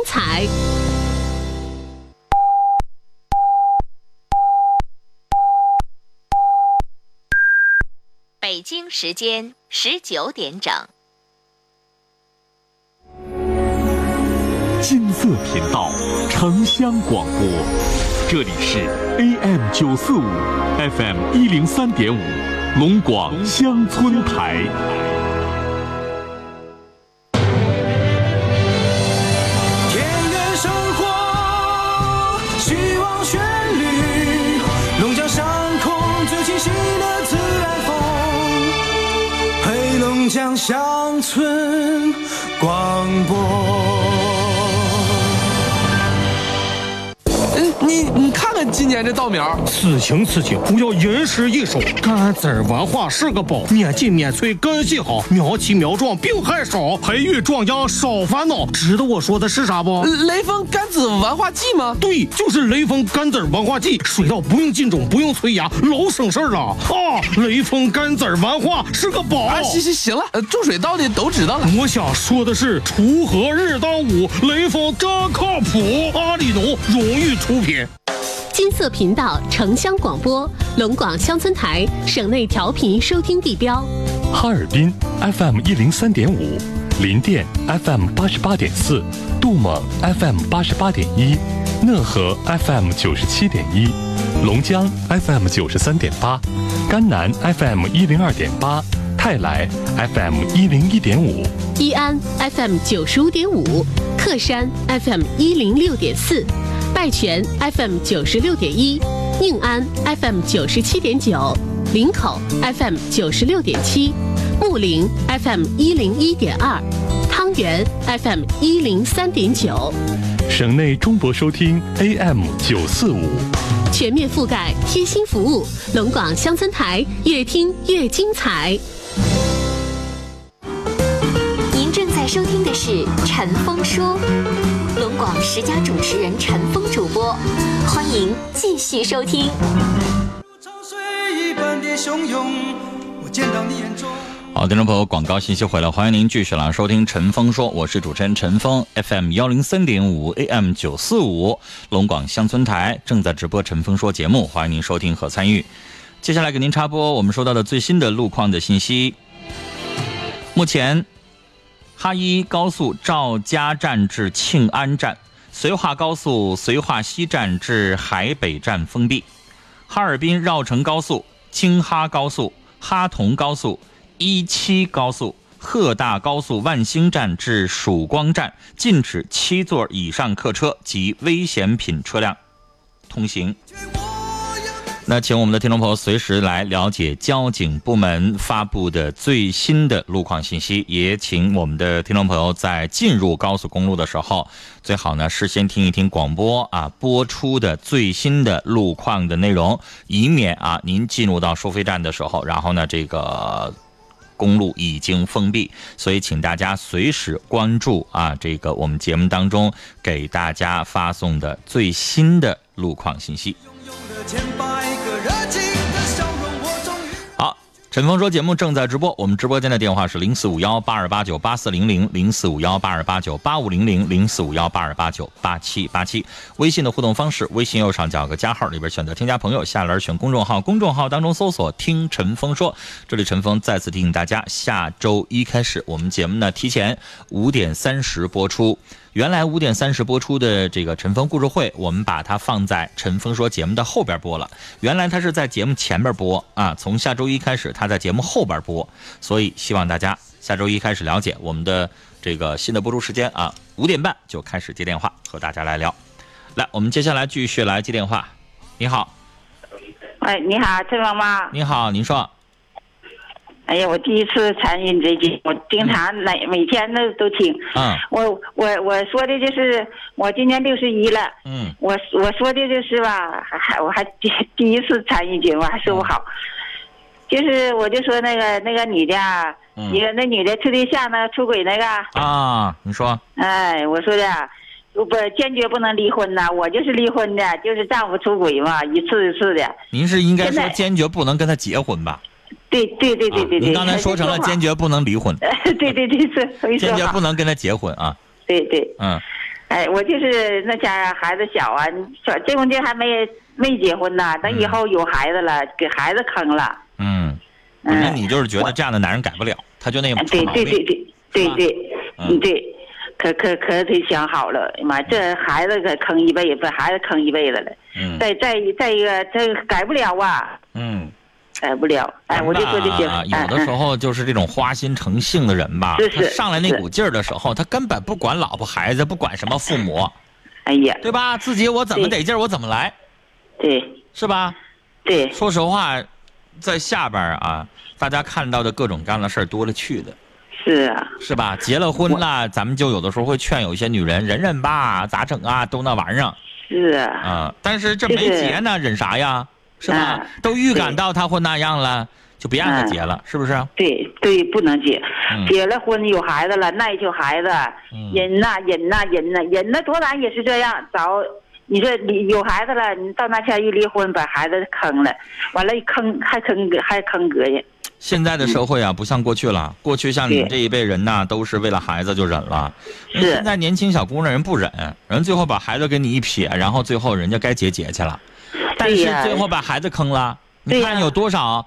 精彩。北京时间十九点整。金色频道，城乡广播，这里是 AM 九四五，FM 一零三点五，龙广乡村台。乡村广播。嗯，你你看看今年这稻苗，此情此景，不要吟诗一首。甘籽儿文化是个宝，免劲免催根系好，苗齐苗壮病害少，培育壮秧少烦恼。知道我说的是啥不？雷锋甘子文化剂吗？对，就是雷锋甘籽儿文化剂，水稻不用浸种，不用催芽，老省事儿了啊！雷锋甘籽儿文化是个宝。啊，行行行了，呃种水稻的都知道了。我想说的是，锄禾日当午，雷锋真靠谱。阿里农荣誉出品。金色频道城乡广播，龙广乡村台省内调频收听地标。哈尔滨 FM 一零三点五，林甸 FM 八十八点四，杜蒙 FM 八十八点一，讷河 FM 九十七点一，龙江 FM 九十三点八，甘南 FM 一零二点八，泰来 FM 一零一点五，伊安 FM 九十五点五，克山 FM 一零六点四，拜泉 FM 九十六点一，宁安 FM 九十七点九，林口 FM 九十六点七，木林 FM 一零一点二，汤原 FM 一零三点九，省内中博收听 AM 九四五。全面覆盖，贴心服务，龙广乡村台越听越精彩。您正在收听的是《陈峰说》，龙广十佳主持人陈峰主播，欢迎继续收听。好，听众朋友，广告信息回来，欢迎您继续来收听《陈峰说》，我是主持人陈峰，FM 幺零三点五，AM 九四五，龙广乡村台正在直播《陈峰说》节目，欢迎您收听和参与。接下来给您插播我们收到的最新的路况的信息。目前，哈一高速赵家站至庆安站，绥化高速绥化西站至海北站封闭，哈尔滨绕城高速、京哈高速、哈同高速。一七高速鹤大高速万兴站至曙光站禁止七座以上客车及危险品车辆通行。那请我们的听众朋友随时来了解交警部门发布的最新的路况信息，也请我们的听众朋友在进入高速公路的时候，最好呢事先听一听广播啊播出的最新的路况的内容，以免啊您进入到收费站的时候，然后呢这个。公路已经封闭，所以请大家随时关注啊，这个我们节目当中给大家发送的最新的路况信息。好，陈峰说节目正在直播，我们直播间的电话是零四五幺八二八九八四零零零四五幺八二八九八五零零零四五幺八二八九八七八七。微信的互动方式，微信右上角有个加号，里边选择添加朋友，下栏选公众号，公众号当中搜索“听陈峰说”。这里陈峰再次提醒大家，下周一开始，我们节目呢提前五点三十播出。原来五点三十播出的这个陈峰故事会，我们把它放在陈峰说节目的后边播了。原来他是在节目前边播啊，从下周一开始，他在节目后边播。所以希望大家下周一开始了解我们的这个新的播出时间啊，五点半就开始接电话和大家来聊。来，我们接下来继续来接电话。你好，喂，你好，陈妈妈。你好，您说。哎呀，我第一次参与你这节目，经常每每天都都听。嗯。我我我说的就是我今年六十一了。嗯。我我说的就是吧，还还我还第第一次参与节目，还说不好。就是我就说那个那个女的啊，一个那女的处对象那个出轨那个。啊，你说。哎，我说的，不坚决不能离婚呐，我就是离婚的，就是丈夫出轨嘛，一次一次的。您是应该说坚决不能跟他结婚吧？对对对对对对。您刚才说成了坚决不能离婚，对对对是，坚决不能跟他结婚啊。对对，嗯，哎，我就是那家孩子小啊，小结婚这还没没结婚呢，等以后有孩子了，给孩子坑了。嗯，嗯。那你就是觉得这样的男人改不了，他就那个哎对。对对对对对，嗯。嗯对，可可可得想好了，哎妈，这孩子可坑一辈子，孩子坑一辈子了。嗯。再再再一个，这改不了啊，嗯，改不了。哎，我就说这些，啊有的时候就是这种花心成性的人吧，他上来那股劲儿的时候，他根本不管老婆孩子，不管什么父母，哎呀，对吧？自己我怎么得劲儿，我怎么来，对是吧？对说实话，在下边儿啊，大家看到的各种各样的事儿多了去的，是啊，是吧？结了婚了，咱们就有的时候会劝有一些女人忍忍吧，咋整啊？都那玩意儿是啊，啊。但是这没结呢，忍啥呀？是吧啊？都预感到他会那样了，就别让他结了，是不是？对对，不能结，嗯结了婚有孩子了，耐就孩子，嗯忍呐忍呐忍呐忍呐，多难也是这样，早。你说你有孩子了，你到那天一离婚，把孩子坑了，完了坑还坑还坑个人，现在的社会啊，不像过去了。过去像你们这一辈人呐，都是为了孩子就忍了。是现在年轻小姑娘人不忍，人最后把孩子给你一撇，然后最后人家该结结去了。但是最后把孩子坑了。你看有多少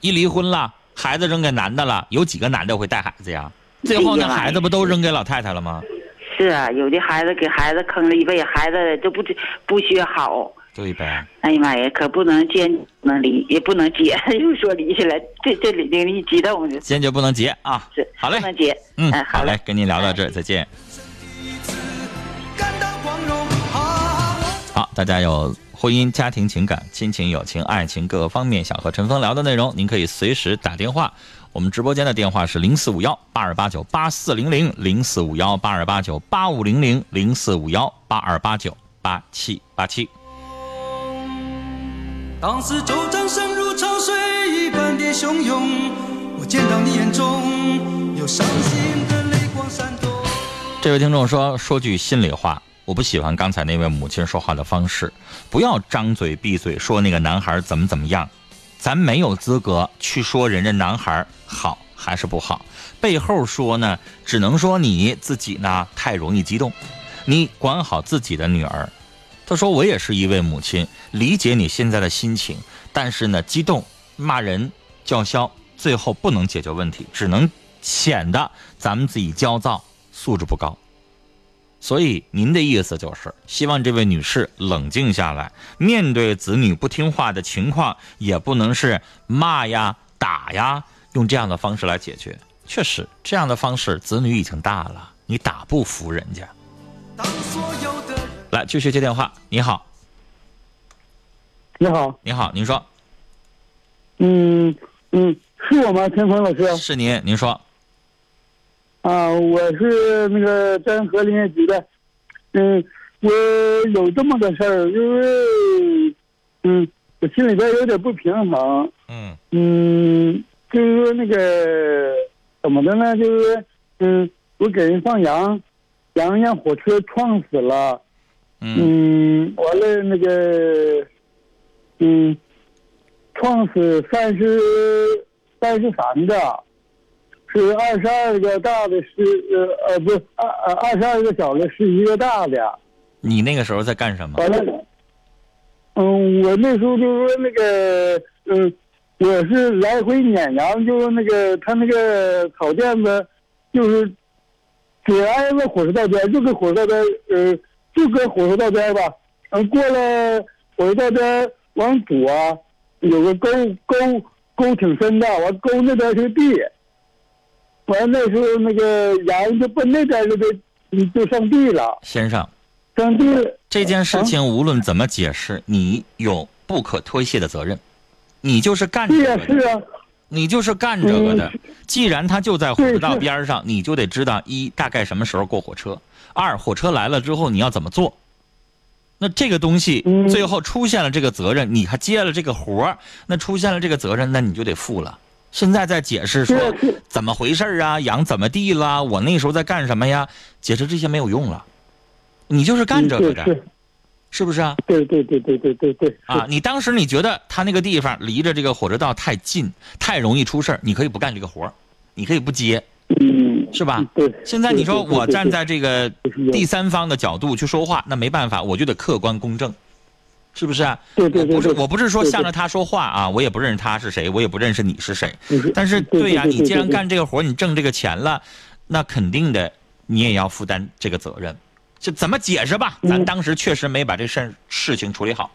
一离婚了，孩子扔给男的了，有几个男的会带孩子呀？最后那孩子不都扔给老太太了吗？是啊，有的孩子给孩子坑了一辈子，孩子都不不学好，对呗。哎呀妈呀，可不能坚不能离，也不能结，又说离去了，这这里令一激动就坚决不能结啊！是好嘞不能结，嗯，哎好嘞，跟您聊到这儿，再见。好，大家有婚姻、家庭、情感、亲情、友情、爱情各个方面想和陈峰聊的内容，您可以随时打电话。我们直播间的电话是零四五幺八二八九八四零零零四五幺八二八九八五零零零四五幺八二八九八七八七。当时周掌声如潮水一般的汹涌，我见到你眼中有伤心的泪光闪动。这位听众说：“说句心里话，我不喜欢刚才那位母亲说话的方式，不要张嘴闭嘴说那个男孩怎么怎么样，咱没有资格去说人家男孩好还是不好，背后说呢，只能说你自己呢太容易激动，你管好自己的女儿。”他说：“我也是一位母亲，理解你现在的心情，但是呢，激动、骂人、叫嚣，最后不能解决问题，只能显得咱们自己焦躁，素质不高。所以您的意思就是希望这位女士冷静下来，面对子女不听话的情况，也不能是骂呀、打呀，用这样的方式来解决。确实，这样的方式，子女已经大了，你打不服人家。当所有的人来，继续接电话。你好，你好，你好，您说嗯嗯，是我吗？陈峰老师是您，您说啊，我是那个真河林业局的，嗯，我有这么个事儿，就是，嗯，我心里边有点不平衡，嗯嗯，就是说那个怎么的呢？就是，嗯，我给人放羊，羊让火车撞死了，嗯嗯，完了那个，嗯，撞死三十三十三个，是二十二个大的，是呃呃不二呃二十二个小的，是一个大的。你那个时候在干什么？完了，嗯，我那时候就是说那个，嗯，我是来回撵羊，就是那个他那个草甸子，就是只挨着火车道边，就搁火车道边，呃，就搁火车道边吧。嗯，过了火车道边往左，啊有个沟沟沟挺深的，完沟那边是地。完那时候那个羊就奔那边就得嗯就上地了，先生，上地了。这件事情无论怎么解释，你有不可推卸的责任，你就是干这、个的，是啊。你就是干这个的嗯。既然他就在火车道边上，你就得知道一大概什么时候过火车，二火车来了之后你要怎么做。那这个东西嗯最后出现了这个责任，你还接了这个活儿，那出现了这个责任，那你就得负了。现在在解释说怎么回事儿啊，养怎么地啦，我那时候在干什么呀？解释这些没有用了，你就是干这个的，嗯是不是啊？对对对对对对对啊，你当时你觉得他那个地方离着这个火车道太近，太容易出事儿，你可以不干这个活儿，你可以不接，嗯是吧？对。现在你说我站在这个第三方的角度去说话，那没办法，我就得客观公正，是不是啊？对对对不是我不是说向着他说话啊，我也不认识他是谁，我也不认识你是谁。但是对对呀、你既然干这个活，你挣这个钱了，那肯定的，你也要负担这个责任。这怎么解释吧？咱嗯当时确实没把这事儿事情处理好，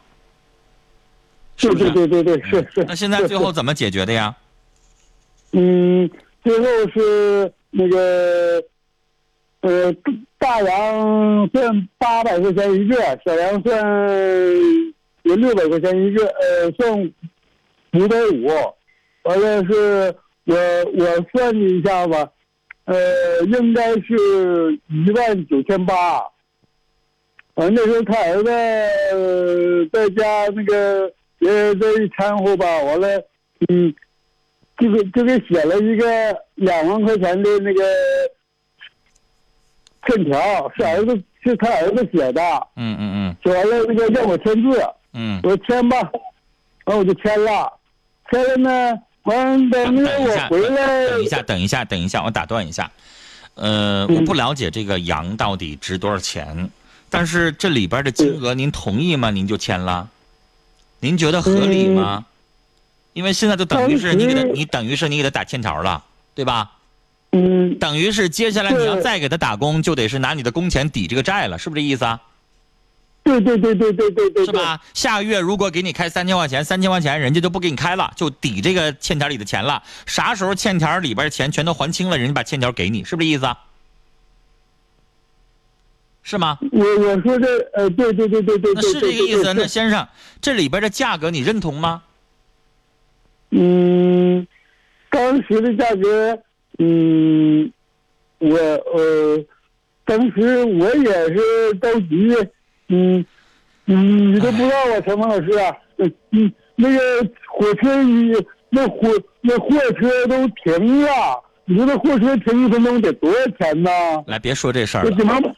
是不是？对对对对，是是。那现在最后怎么解决的呀？嗯，最后是那个，呃，大羊算八百块钱一个，小羊算有六百块钱一个，呃，算五百五。完了是我我算了一下吧，呃，应该是一万九千八。完那时候他儿子在家那个也这一掺和吧，完了，嗯。就给就给写了一个两万块钱的那个欠条，是儿子是他儿子写的，嗯嗯嗯写完了那个让我签字，嗯嗯。我说签吧，然后我就签了，签了呢，完等那个等一下，我回来，等一下，等一下，等一下，我打断一下。呃，嗯我不了解这个羊到底值多少钱，但是这里边的金额您同意吗？您就签了，您觉得合理吗？因为现在就等于是你给他，你等于是你给他打欠条了，对吧？嗯，等于是接下来你要再给他打工，就得是拿你的工钱抵这个债了，是不是这意思啊？对对对对对对对，是吧？下个月如果给你开三千块钱，三千块钱人家就不给你开了，就抵这个欠条里的钱了。啥时候欠条里边的钱全都还清了，人家把欠条给你，是不是这意思啊？是吗？我我说这呃，对对对对对那对，是这个意思。那先生，这里边的价格你认同吗？嗯，当时的价格，嗯，我呃，当时我也是着急，嗯嗯，你都不知道啊，陈峰老师啊，嗯嗯，那个火车一那火那货车都停了，你说那货车停一分钟得多少钱呢？来，别说这事儿了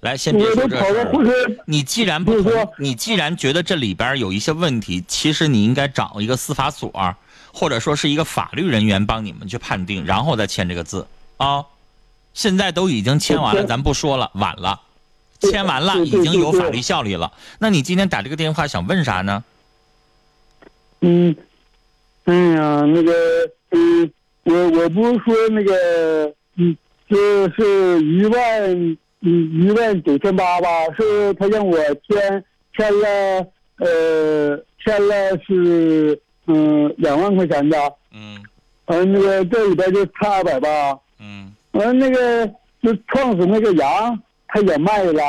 来，先别说这事儿你既然不说同，你既然觉得这里边有一些问题，其实你应该找一个司法所，或者说是一个法律人员帮你们去判定，然后再签这个字啊。现在都已经签完了，咱不说了，晚了，签完了已经有法律效力了。那你今天打这个电话想问啥呢？嗯，哎呀，那个，嗯，我我不是说那个，嗯，就是一万，嗯，一万九千八吧，是他让我签签了，呃，签了是，嗯，两万块钱的，嗯完、那个这里边就差二百吧，嗯完、那个就创始那个羊，他也卖了，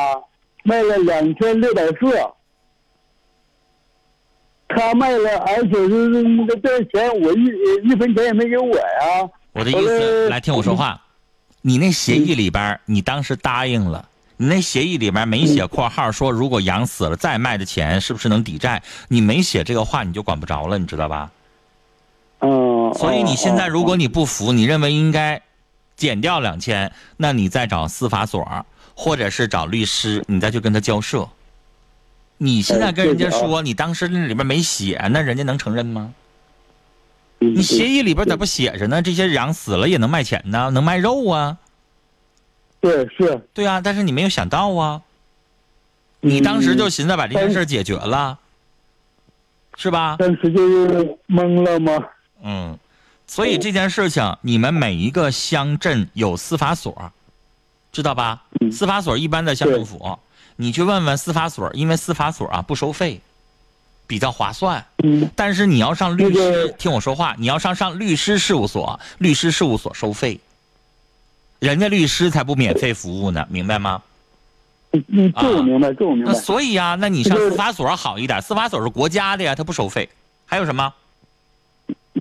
卖了两千六百四。他卖了，而且是那个这钱我一一分钱也没给我呀。我的意思，呃来听我说话。你那协议里边，你当时答应了，你那协议里面没写括号说，如果羊死了再卖的钱是不是能抵债？你没写这个话，你就管不着了，你知道吧？嗯。所以你现在哦如果你不服，你认为应该减掉两千，那你再找司法所或者是找律师，你再去跟他交涉。你现在跟人家说你当时那里边没写，那人家能承认吗？你你协议里边咋不写着呢？这些羊死了也能卖钱呢，能卖肉啊。对是，对啊，但是你没有想到啊，你当时就寻思把这件事解决了，是吧？当时就是懵了吗？嗯，所以这件事情，你们每一个乡镇有司法所，知道吧？嗯司法所一般在乡政府，你去问问司法所，因为司法所啊不收费，比较划算。嗯但是你要上律师，听我说话，你要上上律师事务所，律师事务所收费，人家律师才不免费服务呢，明白吗？嗯，这我明白，这我明那白。所以啊，那你上司法所好一点，司法所是国家的呀，他不收费。还有什么？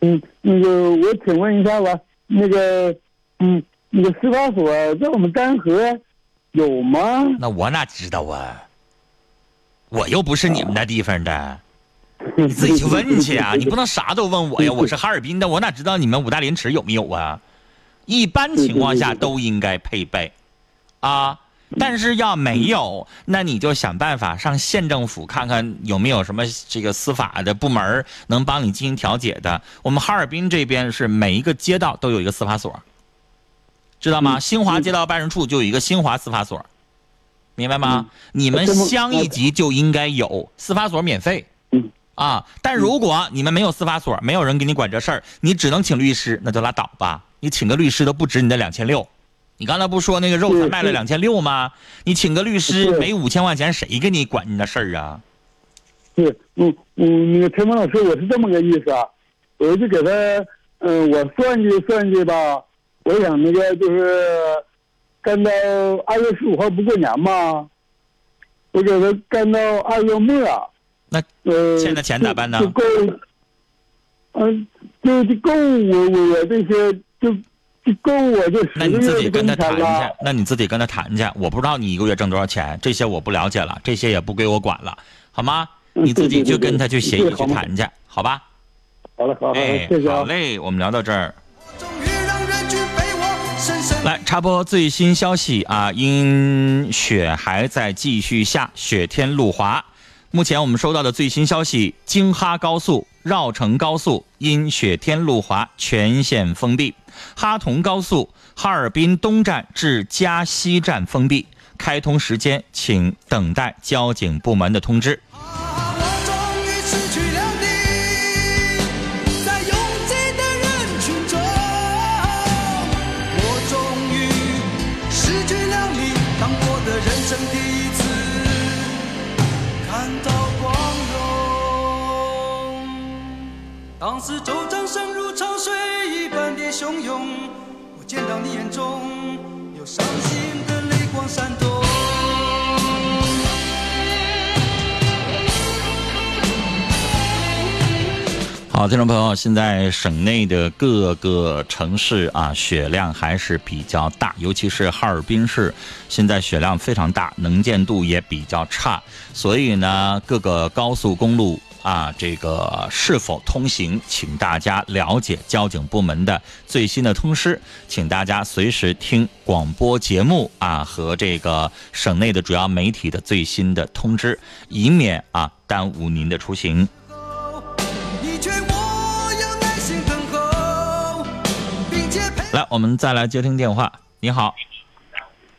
嗯，那个我请问一下吧，那个，嗯，那个司法所在我们丹河有吗？那我哪知道啊？我又不是你们那地方的，你你自己去问去啊！你不能啥都问我呀！我是哈尔滨的，我哪知道你们五大连池有没有啊？一般情况下都应该配备，啊，但是要没有，那你就想办法上县政府看看有没有什么这个司法的部门能帮你进行调解的。我们哈尔滨这边是每一个街道都有一个司法所，知道吗？新华街道办事处就有一个新华司法所，明白吗？你们乡一级就应该有司法所免费。嗯啊，但如果你们没有司法所，没有人给你管这事儿，你只能请律师，那就拉倒吧。你请个律师都不值你那两千六。你刚才不说那个肉才卖了两千六吗？你请个律师没五千块钱，谁给你管你那事儿啊？是，嗯嗯，那个陈峰老师，我是这么个意思啊，我就给他，嗯，我算计算计吧，我想那个就是干到二月十五号不过年嘛，我给他干到二月末，那呃，欠的钱咋办呢就够，嗯、就就够我我我这些就就够我这十那你个月的自己跟他谈去，。那你自己跟他谈去。我不知道你一个月挣多少钱，这些我不了解了，这些也不归我管了，好吗？嗯你自己就跟他去协议去谈去，好吧？好了好了，哎谢谢，啊好。嘞，我们聊到这儿。来插播最新消息啊，因雪还在继续下，雪天路滑。目前我们收到的最新消息，京哈高速、绕城高速因雪天路滑全线封闭，哈同高速哈尔滨东站至嘉西站封闭，开通时间请等待交警部门的通知。当。时周汹涌，我见到你眼中有伤心的泪光闪动。好，听众朋友，现在省内的各个城市啊，雪量还是比较大，尤其是哈尔滨市，现在雪量非常大，能见度也比较差，所以呢，各个高速公路啊，这个是否通行，请大家了解交警部门的最新的通知，请大家随时听广播节目啊和这个省内的主要媒体的最新的通知，以免啊耽误您的出行。来，我们再来接听电话。你好，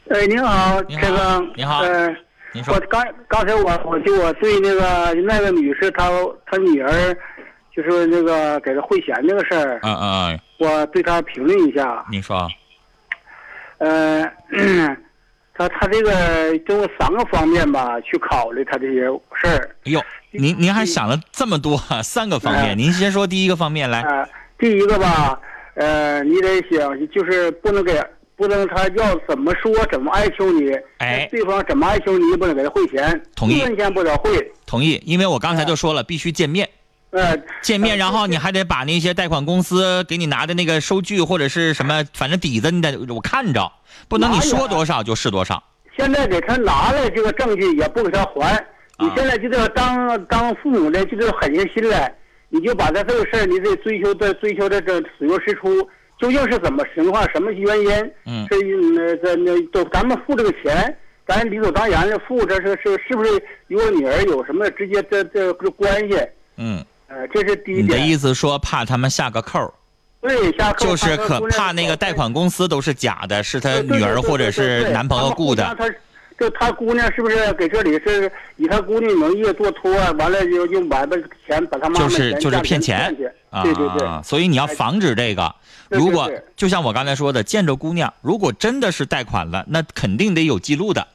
哎，您好，你好陈峰。你好呃，您说我刚刚才我我就我对那个那个女士她她女儿，就是那个给她汇钱那个事儿，嗯嗯嗯，我对她评论一下。你说，呃，她她这个就三个方面吧，去考虑她这些事儿。哟，您您还想了这么多，三个方面，哎您先说第一个方面来。啊、第一个吧，呃，你得想，就是不能给，不能他要怎么说怎么哀求你，哎。对方怎么哀求你，也不能给他汇钱，同意。一分钱不得汇。同意，因为我刚才就说了，必须见面。呃，见面，然后你还得把那些贷款公司给你拿的那个收据或者是什么，反正底子你得我看着，不能你说多少就是多少。现在给他拿了这个证据，也不给他还。你啊。现在就得当当父母的，就得狠下心来，你就把他这个事儿，你得追求的追求的这水落石出，究竟是怎么情况，什么原因？嗯是呃这那都咱们付这个钱，咱理所当然的付，这是是是不是与我女儿有什么直接这这这关系？嗯，呃，这是第一你的。意思说怕他们下个扣，对，下扣就是可怕那个贷款公司都是假的，是他女儿或者是男朋友雇的。他就他姑娘是不是给这里是以他姑娘名义做托，完了就用把这个钱把他妈妈就是就是骗钱对对对，所以你要防止这个。如果就像我刚才说的，见着姑娘，如果真的是贷款了，那肯定得有记录的，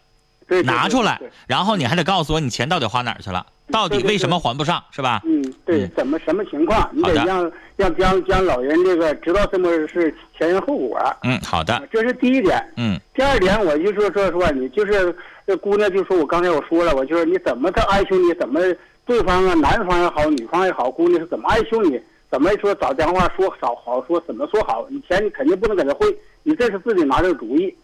对拿出来，然后你还得告诉我你钱到底花哪儿去了，到底为什么还不上，是吧？嗯，对嗯，怎么什么情况，你得让让将将老人这个知道什么是前因后果，嗯，好的，这是第一点。嗯。第二点，我就说说说你就是这姑娘，就说我刚才我说了，我就是你怎么她哀求你，怎么对方啊，男方也好，女方也好，姑娘是怎么哀求你，怎么说找电话说少好说，怎么说好，你钱你肯定不能给她汇，你这是自己拿这个主意。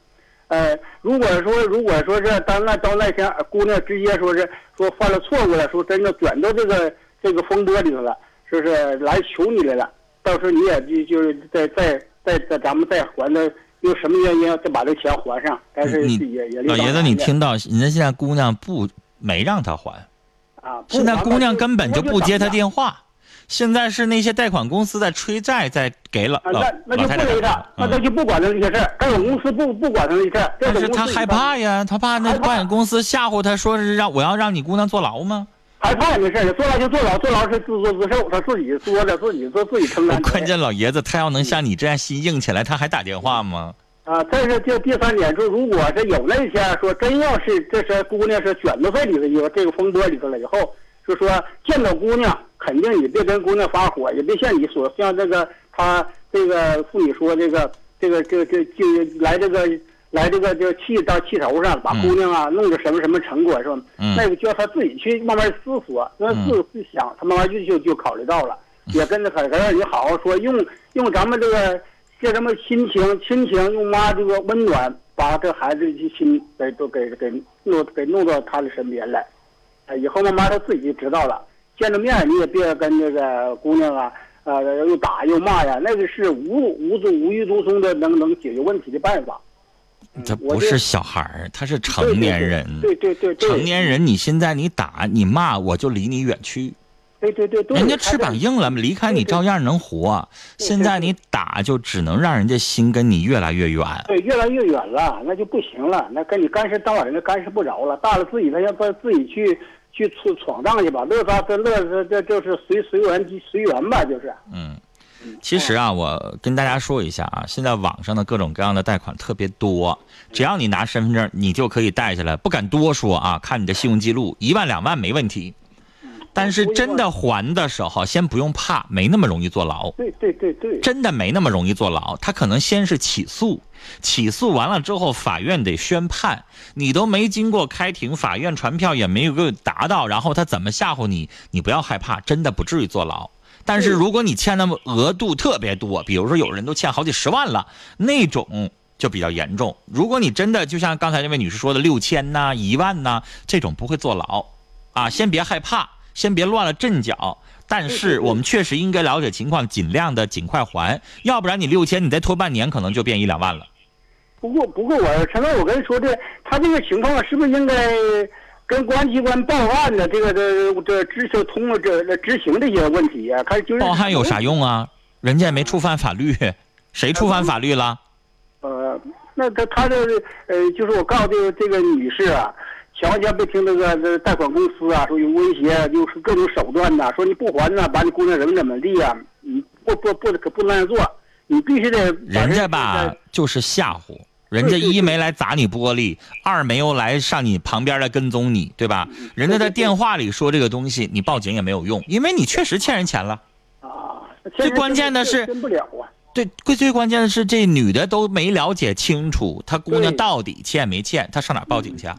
呃，如果说如果说是当那到那天呃姑娘直接说是说犯了错误了，说真的卷到这个这个风波里头了，说是来求你来了，到时候你也就就是再再再再咱们再还的，因为什么原因再把这钱还上，但是你也也老爷子，你听到人家现在姑娘不没让他还，啊，现在姑娘根本就不接他电话，现在是那些贷款公司在催债，在给老那那就不勒他那他就不管他这些事儿，贷款公司不不管他这些事儿，但是他害怕呀，他怕那保险公司吓唬他，说是让我要让你姑娘坐牢吗？害怕也没事儿，坐牢就坐牢，坐牢是自作自受，他自己作的，自己做自己承担。关键老爷子他要能像你这样心硬起来，他还打电话吗？啊，再是就第三点，说如果是有那天说真要是这是姑娘是卷子费里头有这个风波里头了以后，就说见到姑娘肯定也别跟姑娘发火，也别像你说像这个他这个妇女说这个这个这个这就来这个来这个就气到气头上，把姑娘啊弄个什么什么成果是吧？嗯那个就要他自己去慢慢思索，那自自想，他慢慢就就就考虑到了，也跟着可可让你好好说，用用咱们这个。叫什么亲情、亲情，用妈这个温暖，把这孩子的心给都给给弄给弄到他的身边来。呃，以后慢慢他自己就知道了。见着面你也别跟那个姑娘啊，呃，又打又骂呀，那个是无无足无欲无从的能能解决问题的办法。他不是小孩儿，他是成年人。对对对对，成年人，你现在你打你骂，我就离你远去。对对对对，人家翅膀硬了，离开你照样能活。现在你打就只能让人家心跟你越来越远。对，越来越远了，那就不行了。那跟你干涉当晚人家干涉不着了。大了自己他要不自己去去出闯荡去吧，乐啥这乐这这就是随随缘随缘吧，就是。嗯，其实啊，我跟大家说一下啊，现在网上的各种各样的贷款特别多，只要你拿身份证，你就可以贷下来。不敢多说啊，看你的信用记录，一万两万没问题。但是真的还的时候，先不用怕，没那么容易坐牢。对对对对，真的没那么容易坐牢。他可能先是起诉，起诉完了之后，法院得宣判，你都没经过开庭，法院传票也没有给达到，然后他怎么吓唬你？你不要害怕，真的不至于坐牢。但是如果你欠那么额度特别多，比如说有人都欠好几十万了，那种就比较严重。如果你真的就像刚才那位女士说的六千呐、一万呐，这种不会坐牢，啊，先别害怕。先别乱了阵脚，但是我们确实应该了解情况，尽量的尽快还，要不然你六千，你再拖半年，可能就变一两万了。不过不过我陈哥，我跟你说的他这个情况是不是应该跟公安机关报案呢？这个这这执行通过这执行这些问题呀、啊，看就是报案有啥用啊？人家也没触犯法律，谁触犯法律了？呃，那他他的呃，就是我告诉这个这个女士啊。前前不听那个这贷款公司啊，说有威胁，就是各种手段呐、啊，说你不还呢，把你姑娘怎么怎么地呀、啊？你不不不可不那样做，你必须得。人家吧就是吓唬，人家一没来砸你玻璃，二没有来上你旁边来跟踪你，对吧？人家在电话里说这个东西，你报警也没有用，因为你确实欠人钱了。啊，最关键的是真不了啊。对，最最关键的是这女的都没了解清楚，她姑娘到底欠没欠，她上哪报警去啊？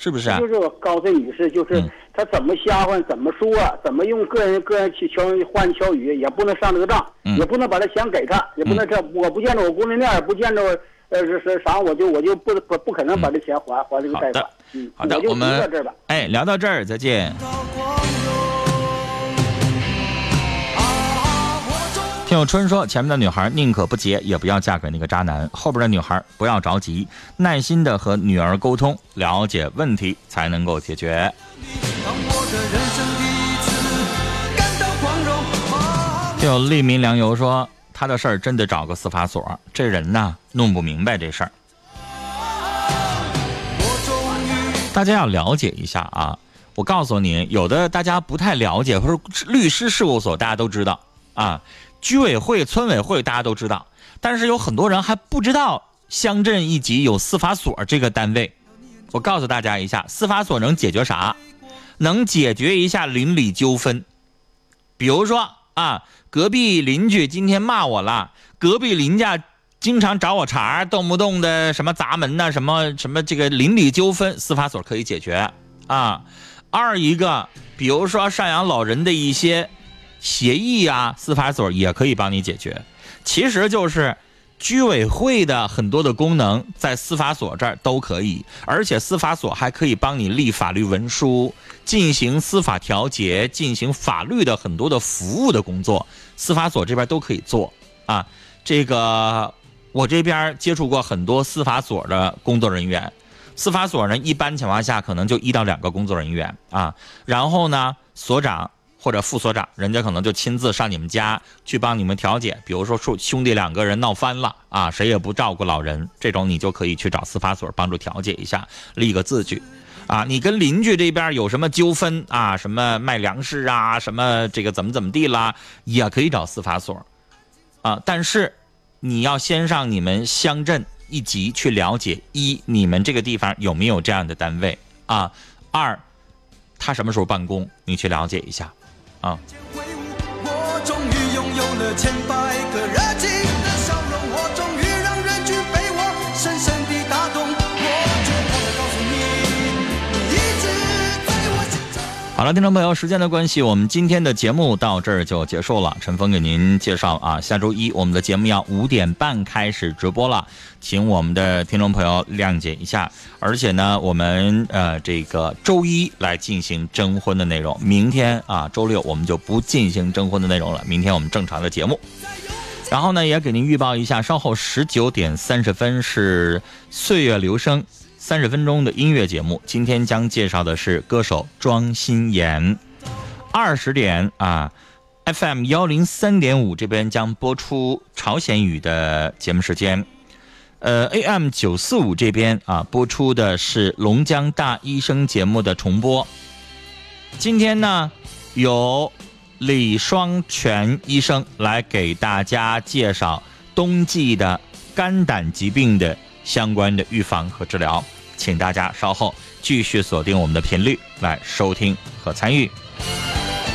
嗯，是不是、啊？就是我告诉女士，就是她怎么瞎混，怎么说，怎么用个人个人去敲换敲鱼，也不能上这个当，嗯、也不能把这钱给她，也不能这、嗯、我不见着我姑娘面，不见着呃是是啥，我就我就不不不可能把这钱还、嗯、还这个贷款。嗯，好的，我们到这儿吧。哎，聊到这儿，再见。听友春说，前面的女孩宁可不结，也不要嫁给那个渣男。后边的女孩不要着急，耐心的和女儿沟通，了解问题才能够解决。听友利民良友说，他的事儿真得找个司法所，这人呐弄不明白这事儿。大家要了解一下啊！我告诉你，有的大家不太了解，或者律师事务所大家都知道啊。居委会、村委会大家都知道，但是有很多人还不知道乡镇一级有司法所这个单位。我告诉大家一下，司法所能解决啥？能解决一下邻里纠纷。比如说啊，隔壁邻居今天骂我了，隔壁邻家经常找我茬，动不动的什么砸门呐、什么什么这个邻里纠纷，司法所可以解决啊。二一个，比如说赡养老人的一些。协议、啊，司法所也可以帮你解决。其实就是居委会的很多的功能在司法所这儿都可以，而且司法所还可以帮你立法律文书、进行司法调解、进行法律的很多的服务的工作，司法所这边都可以做啊。这个我这边接触过很多司法所的工作人员，司法所呢一般情况下可能就一到两个工作人员啊，然后呢所长。或者副所长，人家可能就亲自上你们家去帮你们调解。比如说兄兄弟两个人闹翻了啊，谁也不照顾老人，这种你就可以去找司法所帮助调解一下，立个字据。啊，你跟邻居这边有什么纠纷啊？什么卖粮食啊？什么这个怎么怎么地啦？也可以找司法所，啊，但是你要先上你们乡镇一级去了解：一，你们这个地方有没有这样的单位啊？二，他什么时候办公？你去了解一下，啊。我终于拥有了千百个热情好了，听众朋友，时间的关系，我们今天的节目到这儿就结束了。陈峰给您介绍啊，下周一我们的节目要五点半开始直播了，请我们的听众朋友谅解一下。而且呢，我们呃这个周一来进行征婚的内容，明天啊周六我们就不进行征婚的内容了，明天我们正常的节目。然后呢，也给您预报一下，稍后十九点三十分是《岁月留声》三十分钟的音乐节目。今天将介绍的是歌手庄心妍。二十点啊，FM 幺零三点五这边将播出朝鲜语的节目时间。呃，AM 九四五这边啊播出的是龙江大医生节目的重播。今天呢，有李双全医生来给大家介绍冬季的肝胆疾病的相关的预防和治疗，请大家稍后继续锁定我们的频率来收听和参与。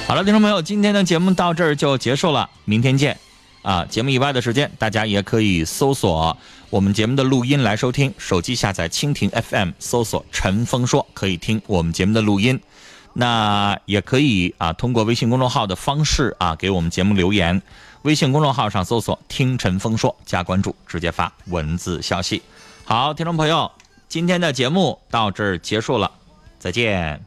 好了，听众朋友，今天的节目到这儿就结束了，明天见。啊，节目以外的时间，大家也可以搜索我们节目的录音来收听。手机下载蜻蜓 FM，搜索“陈峰说”，可以听我们节目的录音。那也可以啊，通过微信公众号的方式啊，给我们节目留言。微信公众号上搜索“听陈峰说”，加关注，直接发文字消息。好，听众朋友，今天的节目到这儿结束了，再见。